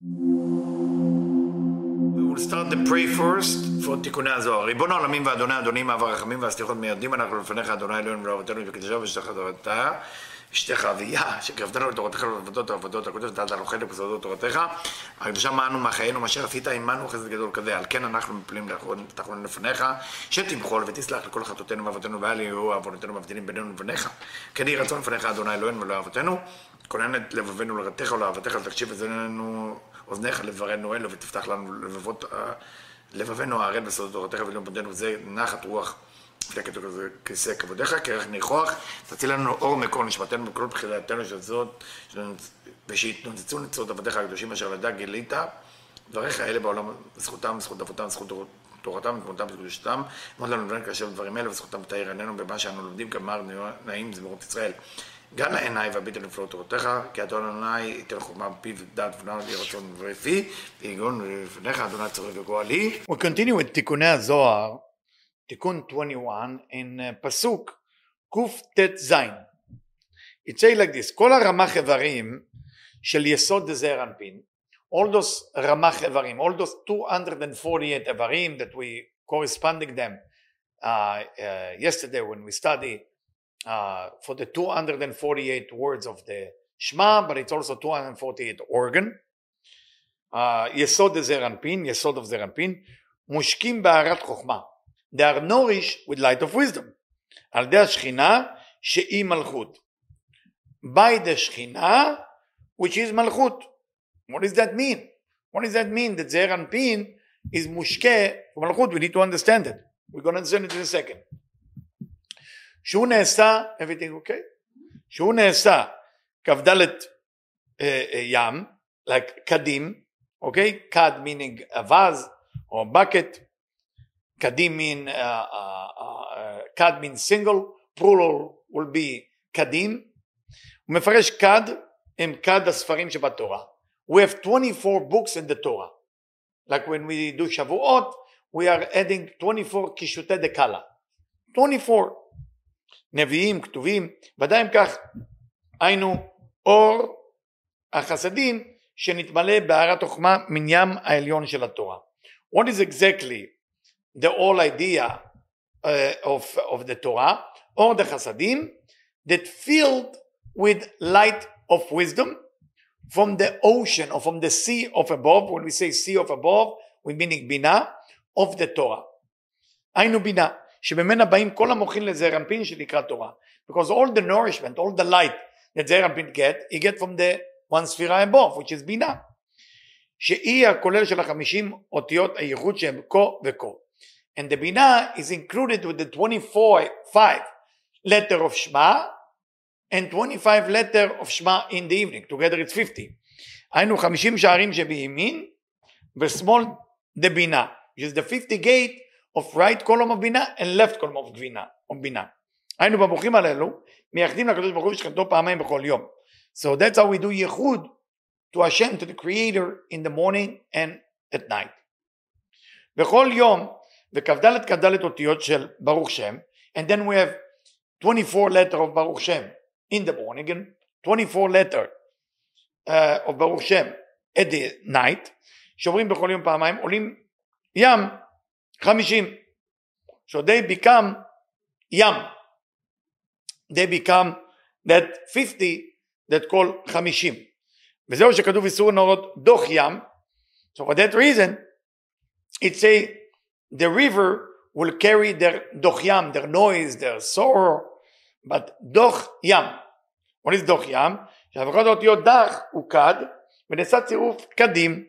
We'll start the pray first for תיקוני הזוהר. ריבון העולמים ואדוני אדונים אב הרחמים והסליחות מיידים אנחנו לפניך אדוני אלוהינו ולאבותינו וקדושה ושתך תורתה אשתך אביה שקרבתנו לתורתך ולעבודות העבודות הקודש ודעת הלוחד ובסודות תורתך. הקדושה מענו מחיינו מאשר עשית עמנו חסד גדול כזה. על כן אנחנו מפלים תחרון לפניך שתמחול ותסלח לכל חטאותינו ואבותינו ואל יהיו עוונותינו מבדילים בינינו לבניך. כן יהי רצון לפניך אדוני אלוהינו ולאבותינו. כונן את לבבינו לרתך ולאהבתך ותקשיב אזנינו אוזניך לברנו אלו ותפתח לנו לבבות לבבינו הערל בסודות תורתך ולאום פונדנו זה נחת רוח. לפני כיסא כבודיך, כרך ניחוח, תציל לנו אור מקור נשמתנו בכל בחילתנו של זאת, ושיתנוצצו נצרות עבדיך הקדושים אשר לדע גילית, דבריך אלה בעולם, זכותם, זכות אבותם, זכות תורתם, ותמותם וקדושתם, אמרת לנו לבן כאשר דברים אלה, וזכותם תאיר עינינו במה שאנו לומדים, גמר נעים זמירות ישראל. גן לעיניי והביט על נפלאות תורתך, כי אדון אדוני ייתן חוכמה בפיו ודעת ונעל יהי רצון ופי, ויגון לפניך אדוני צורך וגואלי. We continue with תיקוני הזוהר. תיקון 21 in uh, פסוק קט"ז. It say like this, כל הרמ"ח איברים של יסוד דזעיר אנפין, all those רמ"ח איברים, all those 248 איברים that we corresponding them uh, uh, yesterday when we study uh, for the 248 words of the Shema, but it's also 248 organ. Uh, יסוד דזעיר אנפין, יסוד of זעיר אנפין, מושקים בהערת חוכמה. they are nourished with light of wisdom. על ידי השכינה שהיא מלכות. by the שכינה which is מלכות. What does that mean? What does that mean that זעיר אנפין is מושקה ומלכות? We need to understand it. We're going to understand it in a second. שהוא נעשה, everything okay? שהוא נעשה כ"ד uh, ים, like קדים, okay? כד meaning a vase or bucket, Kadim mean uh, uh, uh, Kad means single, plural will be Kadim. הוא מפרש כד הם כד הספרים שבתורה. We have 24 books in the Torah. Like when we do Shavuot, we are adding 24 קישוטי דקאלה. 24. נביאים, כתובים, ודאי אם כך, היינו אור החסדים שנתמלא בהערת חוכמה מניין העליון של התורה. What is exactly the whole idea uh, of, of the Torah or the Chasadim that filled with light of wisdom from the ocean or from the sea of above. When we say sea of above, we meaning bina of the Torah. היינו בינה, שממנה באים כל המוחין לזעיר אנפין שנקרא תורה. Because all the nourishment, all the light that זעיר אנפין get, he get from the one ספירה above, which is בינה. שהיא הכולל של החמישים אותיות הייחוד שהם כה וכה. and the Binah is included with the 24 5 letter of Shema and 25 letter of Shema in the evening together it's 50 היינו 50 שערים שבימין ושמאל the בינה which is the 50 gate of right column of בינה and left column of בינה, of בינה. היינו במוחים הללו מייחדים לקדוש ברוך הוא שכנתו פעמיים בכל יום so that's how we do ייחוד to Hashem to the creator in the morning and at night בכל יום וכ"ד כ"ד אותיות של ברוך שם and then we have 24 letter of ברוך שם in the morning and 24 letter uh, of ברוך שם at the night שעוברים בכל יום פעמיים עולים ים 50 so they become ים they become that 50 that call 50 וזהו שכתוב איסור נורות דוח ים so for that reason it say the river will carry their doch yam, their noise, their sorrow, but doch yam. What is doch yam? שהפכות האותיות דח הוא כד, ונעשה צירוף קדים.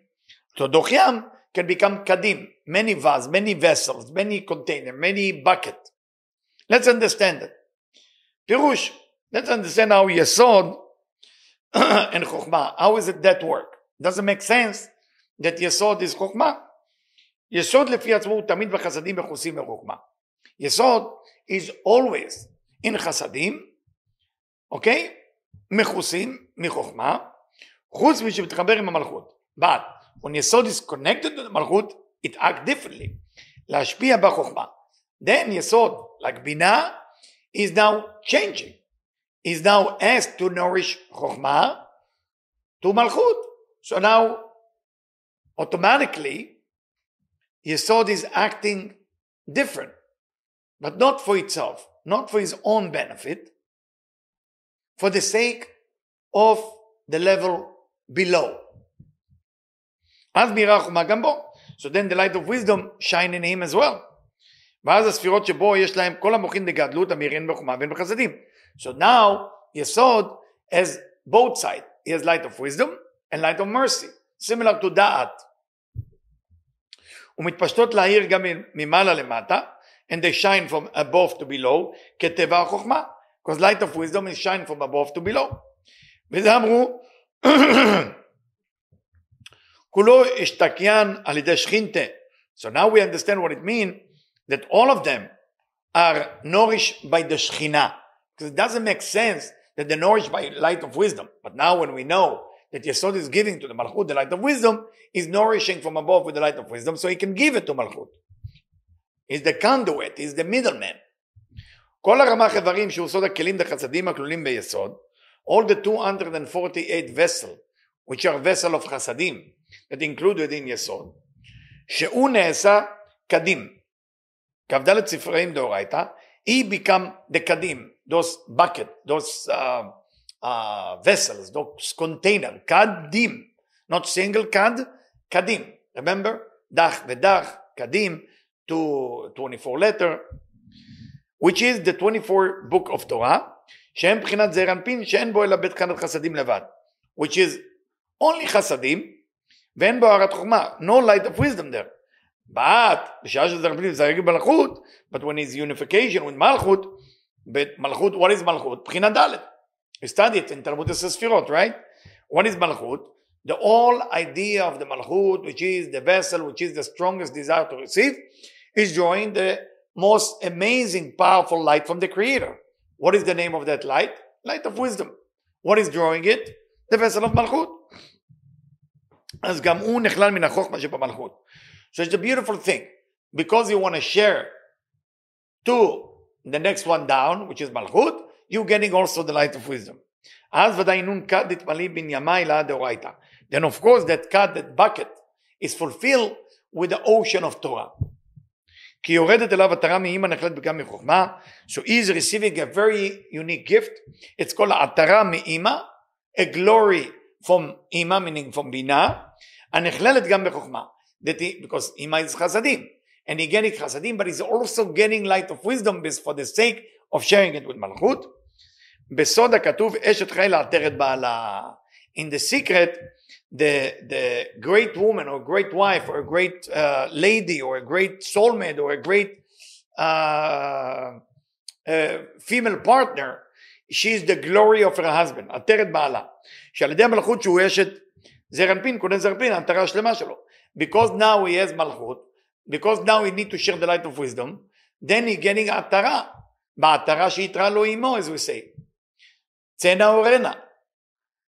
So דוח ים can become קדים, many vase, many vessels, many container, many bucket. Let's understand it. פירוש, let's understand how יסוד and חוכמה, how is it that work? Doesn't make sense that יסוד is חוכמה. יסוד לפי עצמו הוא תמיד בחסדים מכוסים מחוכמה. יסוד is always in חסדים, אוקיי? מכוסים מחוכמה, חוץ משמתחבר עם המלכות. but when Yesod is connected to the Malchut, it acts differently. Lashpia b'chokhmah. Then Yesod, like Binah, is now changing. Is now asked to nourish Chokhmah to Malchut. So now, automatically, Yesod is acting different, but not for itself, not for his own benefit, for the sake of the level below. אז מאירה חומה גם בו. So then the light of wisdom shine in him as well. ואז הספירות שבו יש להם כל המוחין בגדלות, המאירין בחומה והן בחסדים. So now יסוד has both sides. He has light of wisdom and light of mercy, similar to דעת. ומתפשטות להאיר גם ממעלה למטה, and they shine from above to below, כטבע החוכמה. Because light of wisdom is shine from above to below. וזה אמרו, כולו השתקיין על ידי שכינתה. So now we understand what it means that all of them are nourished by the Shekhinah. Because it doesn't make sense that they're nourished by light of wisdom. But now when we know that Yesod is giving to the Malchut the light of wisdom, is nourishing from above with the light of wisdom, so he can give it to Malchut. He's the conduit, he's the middleman. כל הרמ"ח איברים שהוא סוד הכלים דחסדים הכלולים ביסוד, all the 248 vessel, which are vessel of חסדים, that include within יסוד, שהוא נעשה קדים. כ"ד ספרים דאורייתא, he become the קדים, those bucket, those uh, uh, vessels, those container, kadim, not single kad, kadim. Remember, dach vedach, kadim, to 24 letter, which is the 24 book of Torah, שהם בחינת זעיר אנפין שאין בו אלא בית חנת חסדים לבד, which is only חסדים, ואין בו הערת חוכמה, no light of wisdom there. But, בשעה שזה אנפין זה רגל מלכות, but when it's unification with מלכות, מלכות, what is מלכות? בחינה ד'. We study it in Talmud Sefirot, right? What is Malchut? The whole idea of the Malchut, which is the vessel, which is the strongest desire to receive, is drawing the most amazing, powerful light from the Creator. What is the name of that light? Light of wisdom. What is drawing it? The vessel of Malchut. אז גם הוא נכלל מן החוכמה שבמלכות. So it's a beautiful thing. Because you want to share to the next one down, which is Malchut, you getting also the light of wisdom. אז ודאי נון כד תתמלא בנימי לה דאורייתא. Then of course that cut, that bucket, is fulfilled with the ocean of Torah. כי יורדת אליו עטרה מאמא נחלט בגם מחוכמה, so he is receiving a very unique gift, it's called עטרה מאמא, a glory from אמא, meaning from בינה, הנכללת גם בחוכמה, that he, because אמא is חסדים, and he getting חסדים, but he's also getting light of wisdom for the sake of sharing it with מלכות. בסוד הכתוב אשת חיל לעטרת בעלה. In the secret, the, the great woman or great wife or a great uh, lady or a great soulmate or a great uh, uh, female partner, she is the glory of her husband, עטרת בעלה. שעל ידי המלכות שהוא אשת Zeranpin couldn't Zeranpin, Antara Shlema Because now he has Malchut, because now he need to share the light of wisdom, then he getting Atara. Ba'atara she'itra lo imo, as we say. Tzena orena.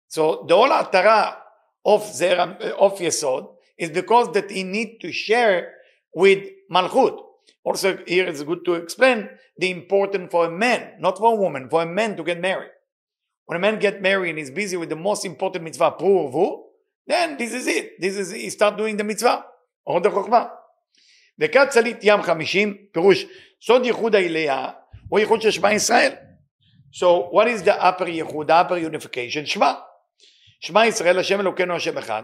So the whole Atara of, of Yesod is because that he need to share with Malchut. Also, here it's good to explain the importance for a man, not for a woman, for a man to get married. When a man get married and he's busy with the most important mitzvah, purvu, then this is it. This is, he start doing the mitzvah, or the חוכמה. וכת צלית ים חמישים, פירוש, סוד ייחוד האליה הוא ייחוד של שמע ישראל. So what is the upper ייחוד, the upper unification? שמע. שמע ישראל, השם אלוקינו השם אחד,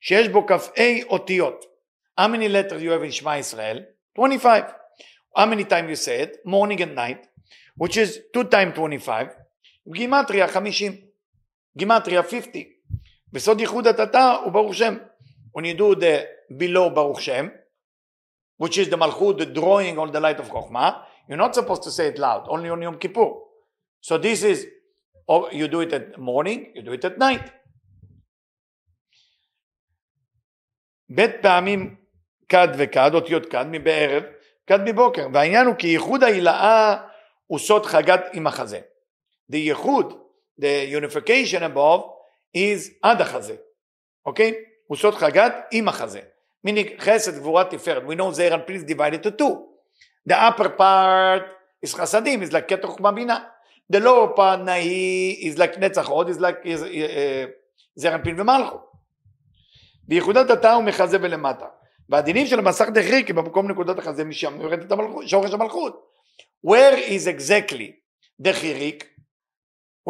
שיש בו כ"ה אותיות. How many letters you have in שמע ישראל? 25. How many times you say it? Morning and night, which is 2 times 25. גימטריה 50. גימטריה 50. בסוד ייחוד התתה הוא ברוך שם. When you do the below ברוך שם, which is the מלכות, the drawing on the light of חוכמה, you're not supposed to say it loud, only on Yom Kippur. So this is, or you do it at morning, you do it at night. בית פעמים כד וכד, אותיות כד מבערב, כד מבוקר, והעניין הוא כי ייחוד ההילאה הוא סוד חגת עם החזה. The ייחוד, the unification above, is עד החזה, אוקיי? הוא סוד חגת עם החזה. meaning חסד, גבורה, תפארת. We know זעיר אנפין is divided to two. The upper part is חסדים, is like קטע חוכמה בינה. The lower part נהי is like נצח עוד, is like זעיר אנפין ומלכות. בייחודת התא הוא מחזה ולמטה. והדינים של המסך דחריק במקום נקודת החזה משם יורדת המלכות, שורש המלכות. Where is exactly the חיריק?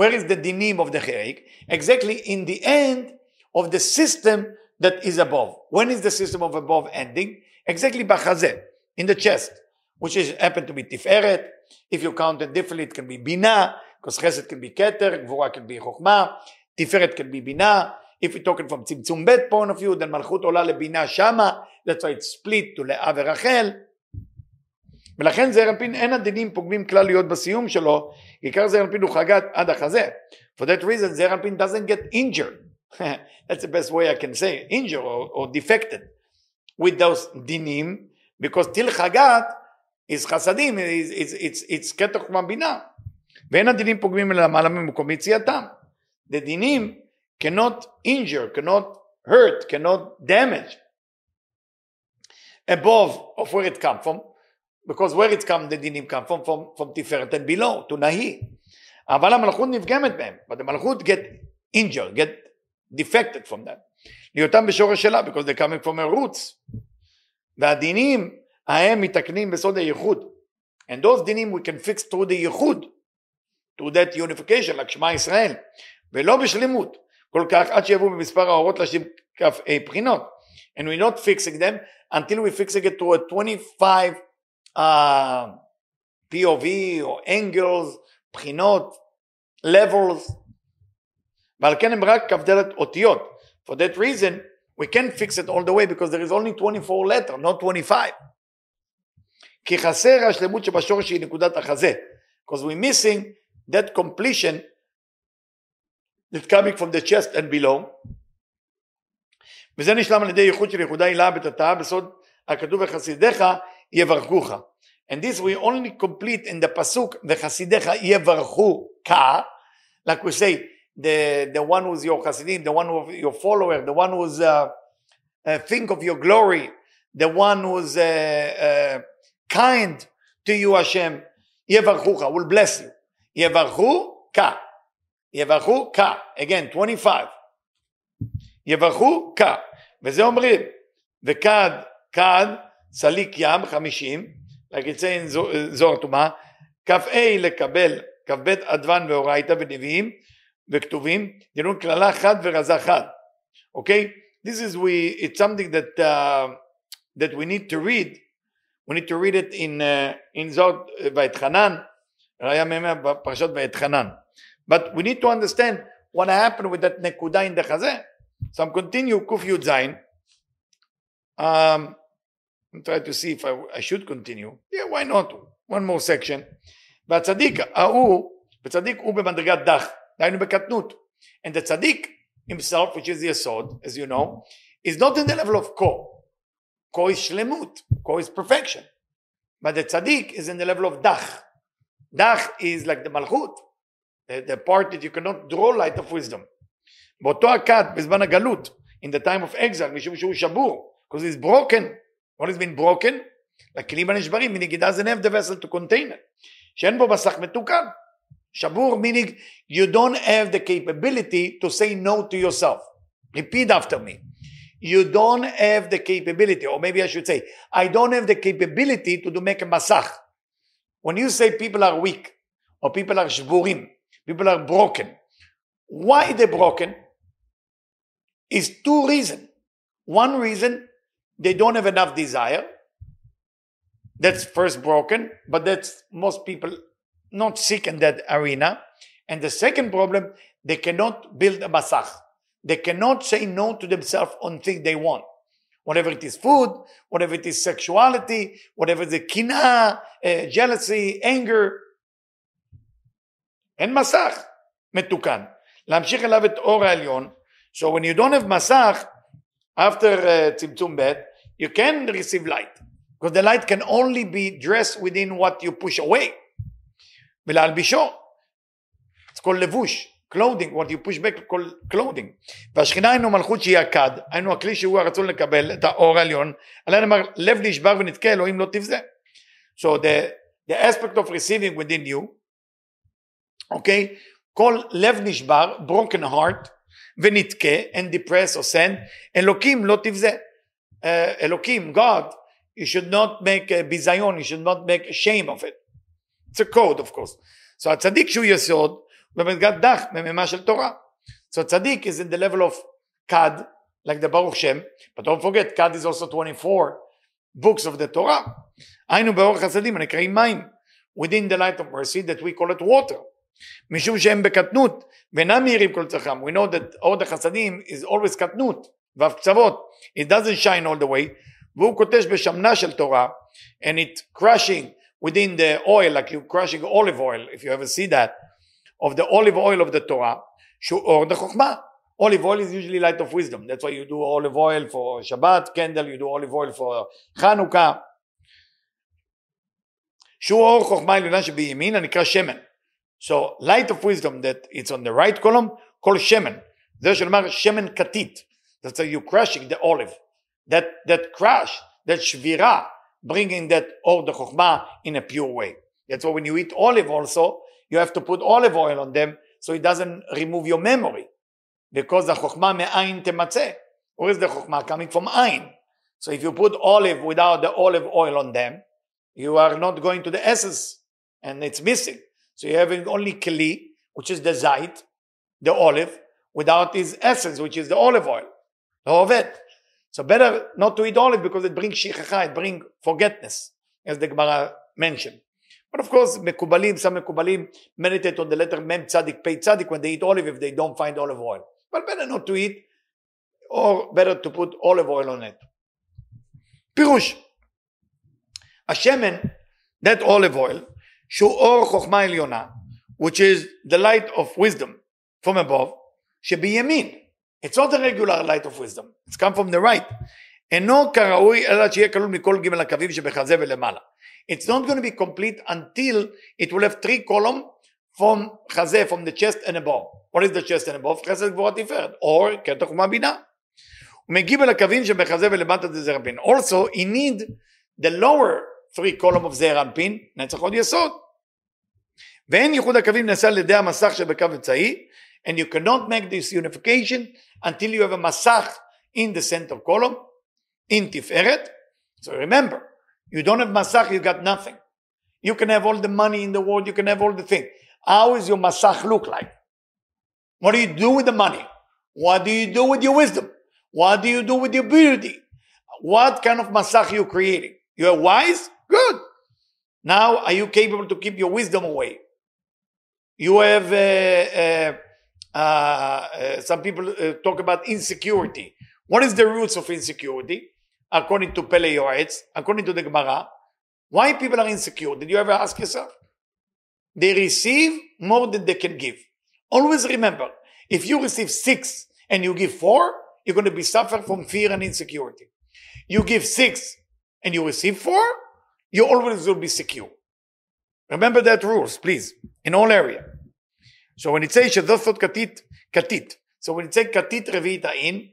Where is the dinim of the Cherik? Exactly in the end of the system that is above. When is the system of above ending? Exactly Bachazeh, in the chest, which is happened to be Tiferet. If you count it differently, it can be Binah, because Chesed can be Keter, Gvura can be Chokhmah, Tiferet can be Binah. If we're talking from Tzimtzum Bet point of view, then Malchut Olah lebina Shama, that's why it's split to Le'av Rachel. ולכן זעיר אנפין אין הדינים פוגמים כלל להיות בסיום שלו, עיקר זעיר אנפין הוא חגת עד החזה. For that reason זעיר אנפין doesn't get injured. That's the best way I can say, injured or, or defected with those dinim, because till chagat is חסדים, it's, it's, it's, it's כתר חוכמה בינה. ואין הדינים פוגמים אלא למעלה ממקום יציאתם. The dinim cannot injure, cannot hurt, cannot damage above of where it come from, because where it come, the dinim come from, from, from tiferet and below, to nahi. אבל המלכות נפגמת בהם, but the מלכות get injured, get defected from that. להיותם בשורש שלה, because they're coming from a roots. והדינים ההם מתקנים בסוד הייחוד. And those דינים we can fix through the ייחוד, through that unification, like שמע ישראל, ולא בשלמות, כל כך עד שיבואו במספר האורות להשלים כ"ה בחינות. And we're not fixing them until we fixing it to a 25 uh, POV or angles, בחינות, levels, ועל כן הם רק כ"ד אותיות. For that reason, we can't fix it all the way because there is only 24 letter, not 25. כי חסר השלמות שבשורש שהיא נקודת החזה. Because we're missing that completion that coming from the chest and below. וזה נשלם על ידי ייחוד של ייחודה הילה בתתה בסוד הכתוב וחסידיך יברכוך. And this we only complete in the pasuk וחסידיך יברכוך, like we say, the, the one who's your chasidim, the one who's your follower, the one who's uh, uh, think of your glory, the one who's uh, uh kind to you, Hashem, Yevarchucha, will bless you. Yevarchu ka. Yevarchu ka. Again, 25. יברכו כ, וזה אומרים, וכד, כד, סליק ים, חמישים, זה זוהר טומאה, כ"ה לקבל, כ"ב אדוון ואורייתא ונביאים, וכתובים, דינון קללה חד ורזה חד, אוקיי? This is we, it's something that, uh, that we need to read, we need to read it in, uh, in זאת ואתחנן, ראיה מימי בפרשת ואתחנן. But we need to understand what happened with that נקודה in the חזה. So I'm continue קוף י"ז. Um, I'm trying to see if I, I should continue. Yeah, why not? One more section. והצדיק ההוא, וצדיק הוא במדרגת דח. דהיינו בקטנות. And the tzaddik himself, which is the yesod, as you know, is not in the level of ko. Ko is shlemut. Ko is perfection. But the tzaddik is in the level of dach. Dach is like the malchut, the, the part that you cannot draw light of wisdom. באותו הכת, בזמן הגלות, in the time of exile, משום שהוא שבור, because he's broken. What has been broken? לכלים הנשברים, מנגידה זה נב the vessel to contain it. שאין בו מסך מתוקן. Shabur meaning you don't have the capability to say no to yourself. Repeat after me. You don't have the capability, or maybe I should say, I don't have the capability to do make a masach. When you say people are weak, or people are shburim, people are broken, why they broken? Is two reasons. One reason, they don't have enough desire. That's first broken, but that's most people not sick in that arena. And the second problem, they cannot build a masach. They cannot say no to themselves on things they want. Whatever it is food, whatever it is sexuality, whatever the kina, uh, jealousy, anger. אין מסך מתוקן. להמשיך אליו את אור העליון. So when you don't have מסך, after uh, צמצום ב', you can receive light. Because the light can only be dressed within what you push away. ולהלבישו. It's called לבוש, clothing, what you push back called clothing. והשכינה היינו מלכות שהיא הכד, היינו הכלי שהוא הרצון לקבל את האור העליון, עליהם אמר לב נשבר ונתקה אלוהים לא תבזה. So the, the aspect of receiving within you, okay, כל לב נשבר, broken heart, ונתקה, and depress or send, אלוקים לא תבזה. Uh, אלוקים, God, you should not make a ביזיון, you should not make a shame of it. It's a code of course. So הצדיק שהוא יסוד, במדרגת דח, ממימה של תורה. So צדיק is in the level of kad, like the Baruch Shem, but don't forget, kad is also 24 books of the Torah. היינו באורך חסדים הנקראים מים, within the light of mercy that we call it water. משום שהם בקטנות ואינם מאירים כל צרכם. We know that אור החסדים is always קטנות ואף קצוות. It doesn't shine all the way. והוא קוטש בשמנה של תורה and it crushing within the oil like you crushing olive oil if you ever see that of the olive oil of the Torah שהוא אור דחוכמה. Olive oil is usually light of wisdom. That's why you do olive oil for Shabbat candle, you do olive oil for Chanukah. שהוא אור חוכמה עליונה שבימין הנקרא שמן. So light of wisdom that it's on the right column called שמן. זה שנאמר שמן כתית. That's how you're crushing the olive. That, that crush, that shvira, bringing that or the chokmah in a pure way. That's why when you eat olive also, you have to put olive oil on them so it doesn't remove your memory. Because the chokmah me'ain tematzeh. Where is the chokmah coming from? Ayin. So if you put olive without the olive oil on them, you are not going to the essence and it's missing. So you're having only kli, which is the zait, the olive, without its essence, which is the olive oil. the ovet. So better not to eat olive because it brings shichacha, it brings forgetness, as the Gemara mentioned. But of course, mekubalim, some mekubalim meditate on the letter mem tzadik, pei tzadik when they eat olive if they don't find olive oil. But better not to eat, or better to put olive oil on it. פירוש השמן, that olive oil, שהוא אור חוכמה עליונה, which is the light of wisdom from above, שבימין, it's not a regular light of wisdom, it's come from the right, אינו כראוי אלא שיהיה כלול מכל ג' הקווים שבחזה ולמעלה. It's not going to be complete until it will have three column from חזה, from the chest and above. What is the chest and above? חסד גבורת תפארת, or קטע חומה בינה. הוא מגיב אל הקווים שבחזה ולמטה זה זרע פין. Also, he need the lower three column of זעיר אנפין, נצח עוד יסוד. ואין ייחוד הקווים נעשה על ידי המסך שבקו אמצעי, and you cannot make this unification until you have a Masach in the center column, in Tiferet. So remember, you don't have Masach, you got nothing. You can have all the money in the world, you can have all the thing. How is your Masach look like? What do you do with the money? What do you do with your wisdom? What do you do with your beauty? What kind of Masach you creating? You are wise? Good. Now, are you capable to keep your wisdom away? You have uh, uh, uh, some people uh, talk about insecurity. What is the roots of insecurity? According to Pele Yoetz, according to the Gemara, why people are insecure? Did you ever ask yourself? They receive more than they can give. Always remember, if you receive six and you give four, you're going to be suffer from fear and insecurity. You give six and you receive four, you always will be secure. Remember that rules, please, in all area. So when it says shadosot katit, katit. So when it says katit revita in,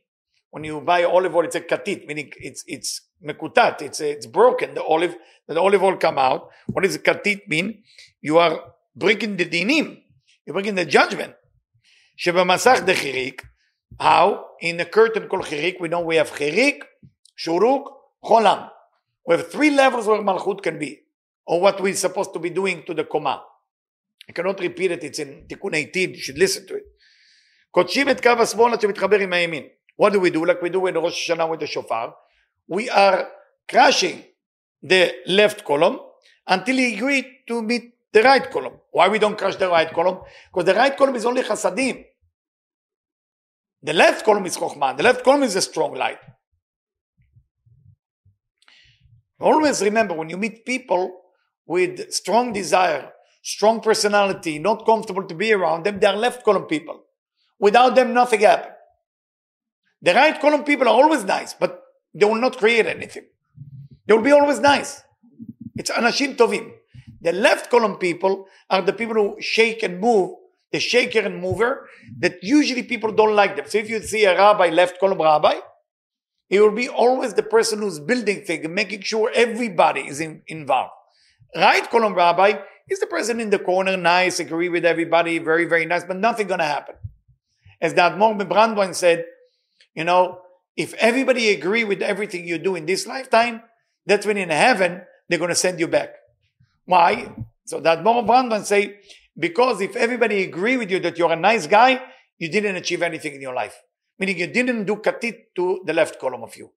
when you buy olive oil, it's a katit, meaning it's it's mekutat, it's it's broken. The olive, the olive oil come out. What does katit mean? You are breaking the dinim. You're breaking the judgment. שבמסך דחיריק, how? In the curtain called חיריק, we know we have חיריק, שורוק, cholam. We have three levels where malchut can be, or what we're supposed to be doing to the koma. I cannot repeat it, it's in תיקון 18, you should listen to it. קודשים את קו השמאל עד שמתחבר עם הימין. What do we do? Like we do in Rosh Hashanah with the shofar. We are crushing the left column until he agree to meet the right column. Why we don't crush the right column? Because the right column is only chasadim. The left column is chokhmah. The left column is a strong light. Always remember when you meet people with strong desire, strong personality, not comfortable to be around them, they are left column people. Without them, nothing happens. The right column people are always nice, but they will not create anything. They will be always nice. It's anashim tovim. The left column people are the people who shake and move, the shaker and mover, that usually people don't like them. So if you see a rabbi, left column rabbi, he will be always the person who's building things and making sure everybody is in, involved. Right column rabbi is the person in the corner, nice, agree with everybody, very, very nice, but nothing gonna happen. As the Admor Brandwein said, you know, if everybody agree with everything you do in this lifetime, that's when in heaven they're going to send you back. Why? So the Admor Brandwein say, because if everybody agree with you that you're a nice guy, you didn't achieve anything in your life. Meaning you didn't do katit to the left column of you.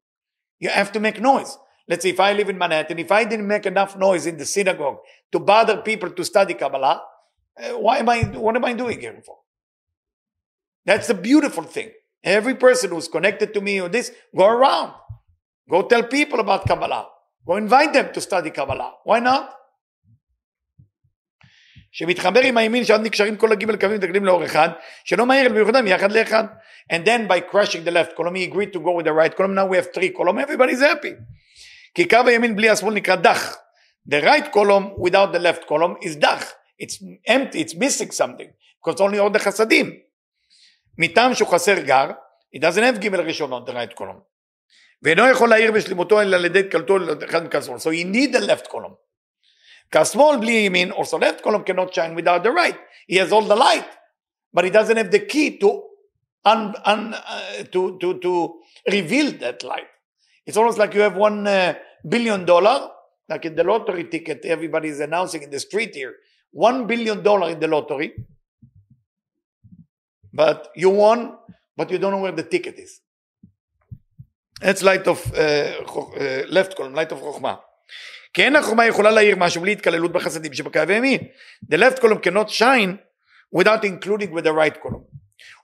You have to make noise. Let's say if I live in Manhattan, if I didn't make enough noise in the synagogue to bother people to study Kabbalah, uh, why am I, what am I doing here for? That's the beautiful thing. Every person who's connected to me or this, go around. Go tell people about Kabbalah. Go invite them to study Kabbalah. Why not? שמתחבר עם הימין שעוד נקשרים כל הגימל קווים ותגלים לאור אחד, שלא מהיר במיוחדם יחד לאחד. And then by crushing the left column, he agreed to go with the right column, now we have three column, everybody's happy. כי קו הימין בלי השמאל נקרא דח. The right column without the left column is דח. It's empty, it's missing something, because only עוד החסדים. מטעם שהוא חסר גר, he doesn't have גימל ראשון on the right column. ואינו יכול להעיר בשלמותו אלא על ידי התקלטו אחד מכף שמאל. So he need the left column. כשמאל בלי ימין, also left column cannot shine without the right. He has all the light, but he doesn't have the key to un, un, uh, to, to, to reveal that light. It's almost like you have one uh, billion dollar, like in the lottery ticket, everybody is announcing in the street here, one billion dollar in the lottery, but you won, but you don't know where the ticket is. That's light of uh, uh, left column, light of חוכמה. כי אין החוכמה יכולה להעיר משהו בלי התקללות בחסדים שבקו הימין. The left column cannot shine without including with the right column.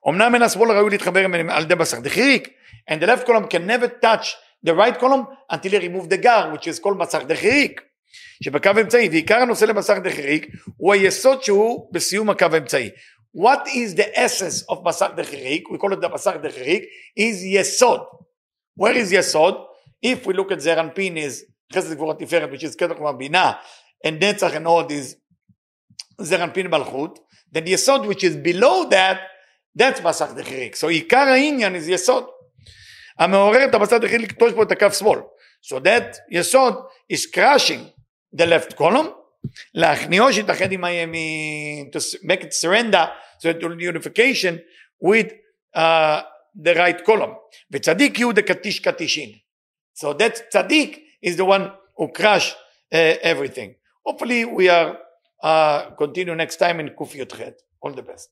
אמנם מן השמאל ראוי להתחבר על ידי בשר דחיריק, and the left column can never touch the right column until he remove the gar, which is called בשר דחיריק. שבקו האמצעי, ועיקר הנושא לבשר דחיריק הוא היסוד שהוא בסיום הקו האמצעי. What is the essence of בשר דחיריק? We call it the בשר דחיריק, is יסוד. Where is יסוד? If we look at זעיר אנפין is חסד גבורה תפארת, which is כתוב בינה, and נצח and עוד is זעיר אנפין מלכות, then יסוד which is below that, that's בשר דחיריק. So עיקר העניין is יסוד. המעורר את הבשר דחיריק לכתוש פה את הקו שמאל. So that יסוד is crushing the left column, להכניעו שיתאחד עם הימין, to make it surrender, so it will unification with uh, the right column. וצדיק יהודה קטיש קטישין. So that tzaddik is the one who crush uh, everything. Hopefully we are uh, continue next time in Kuf Yotchet. All the best.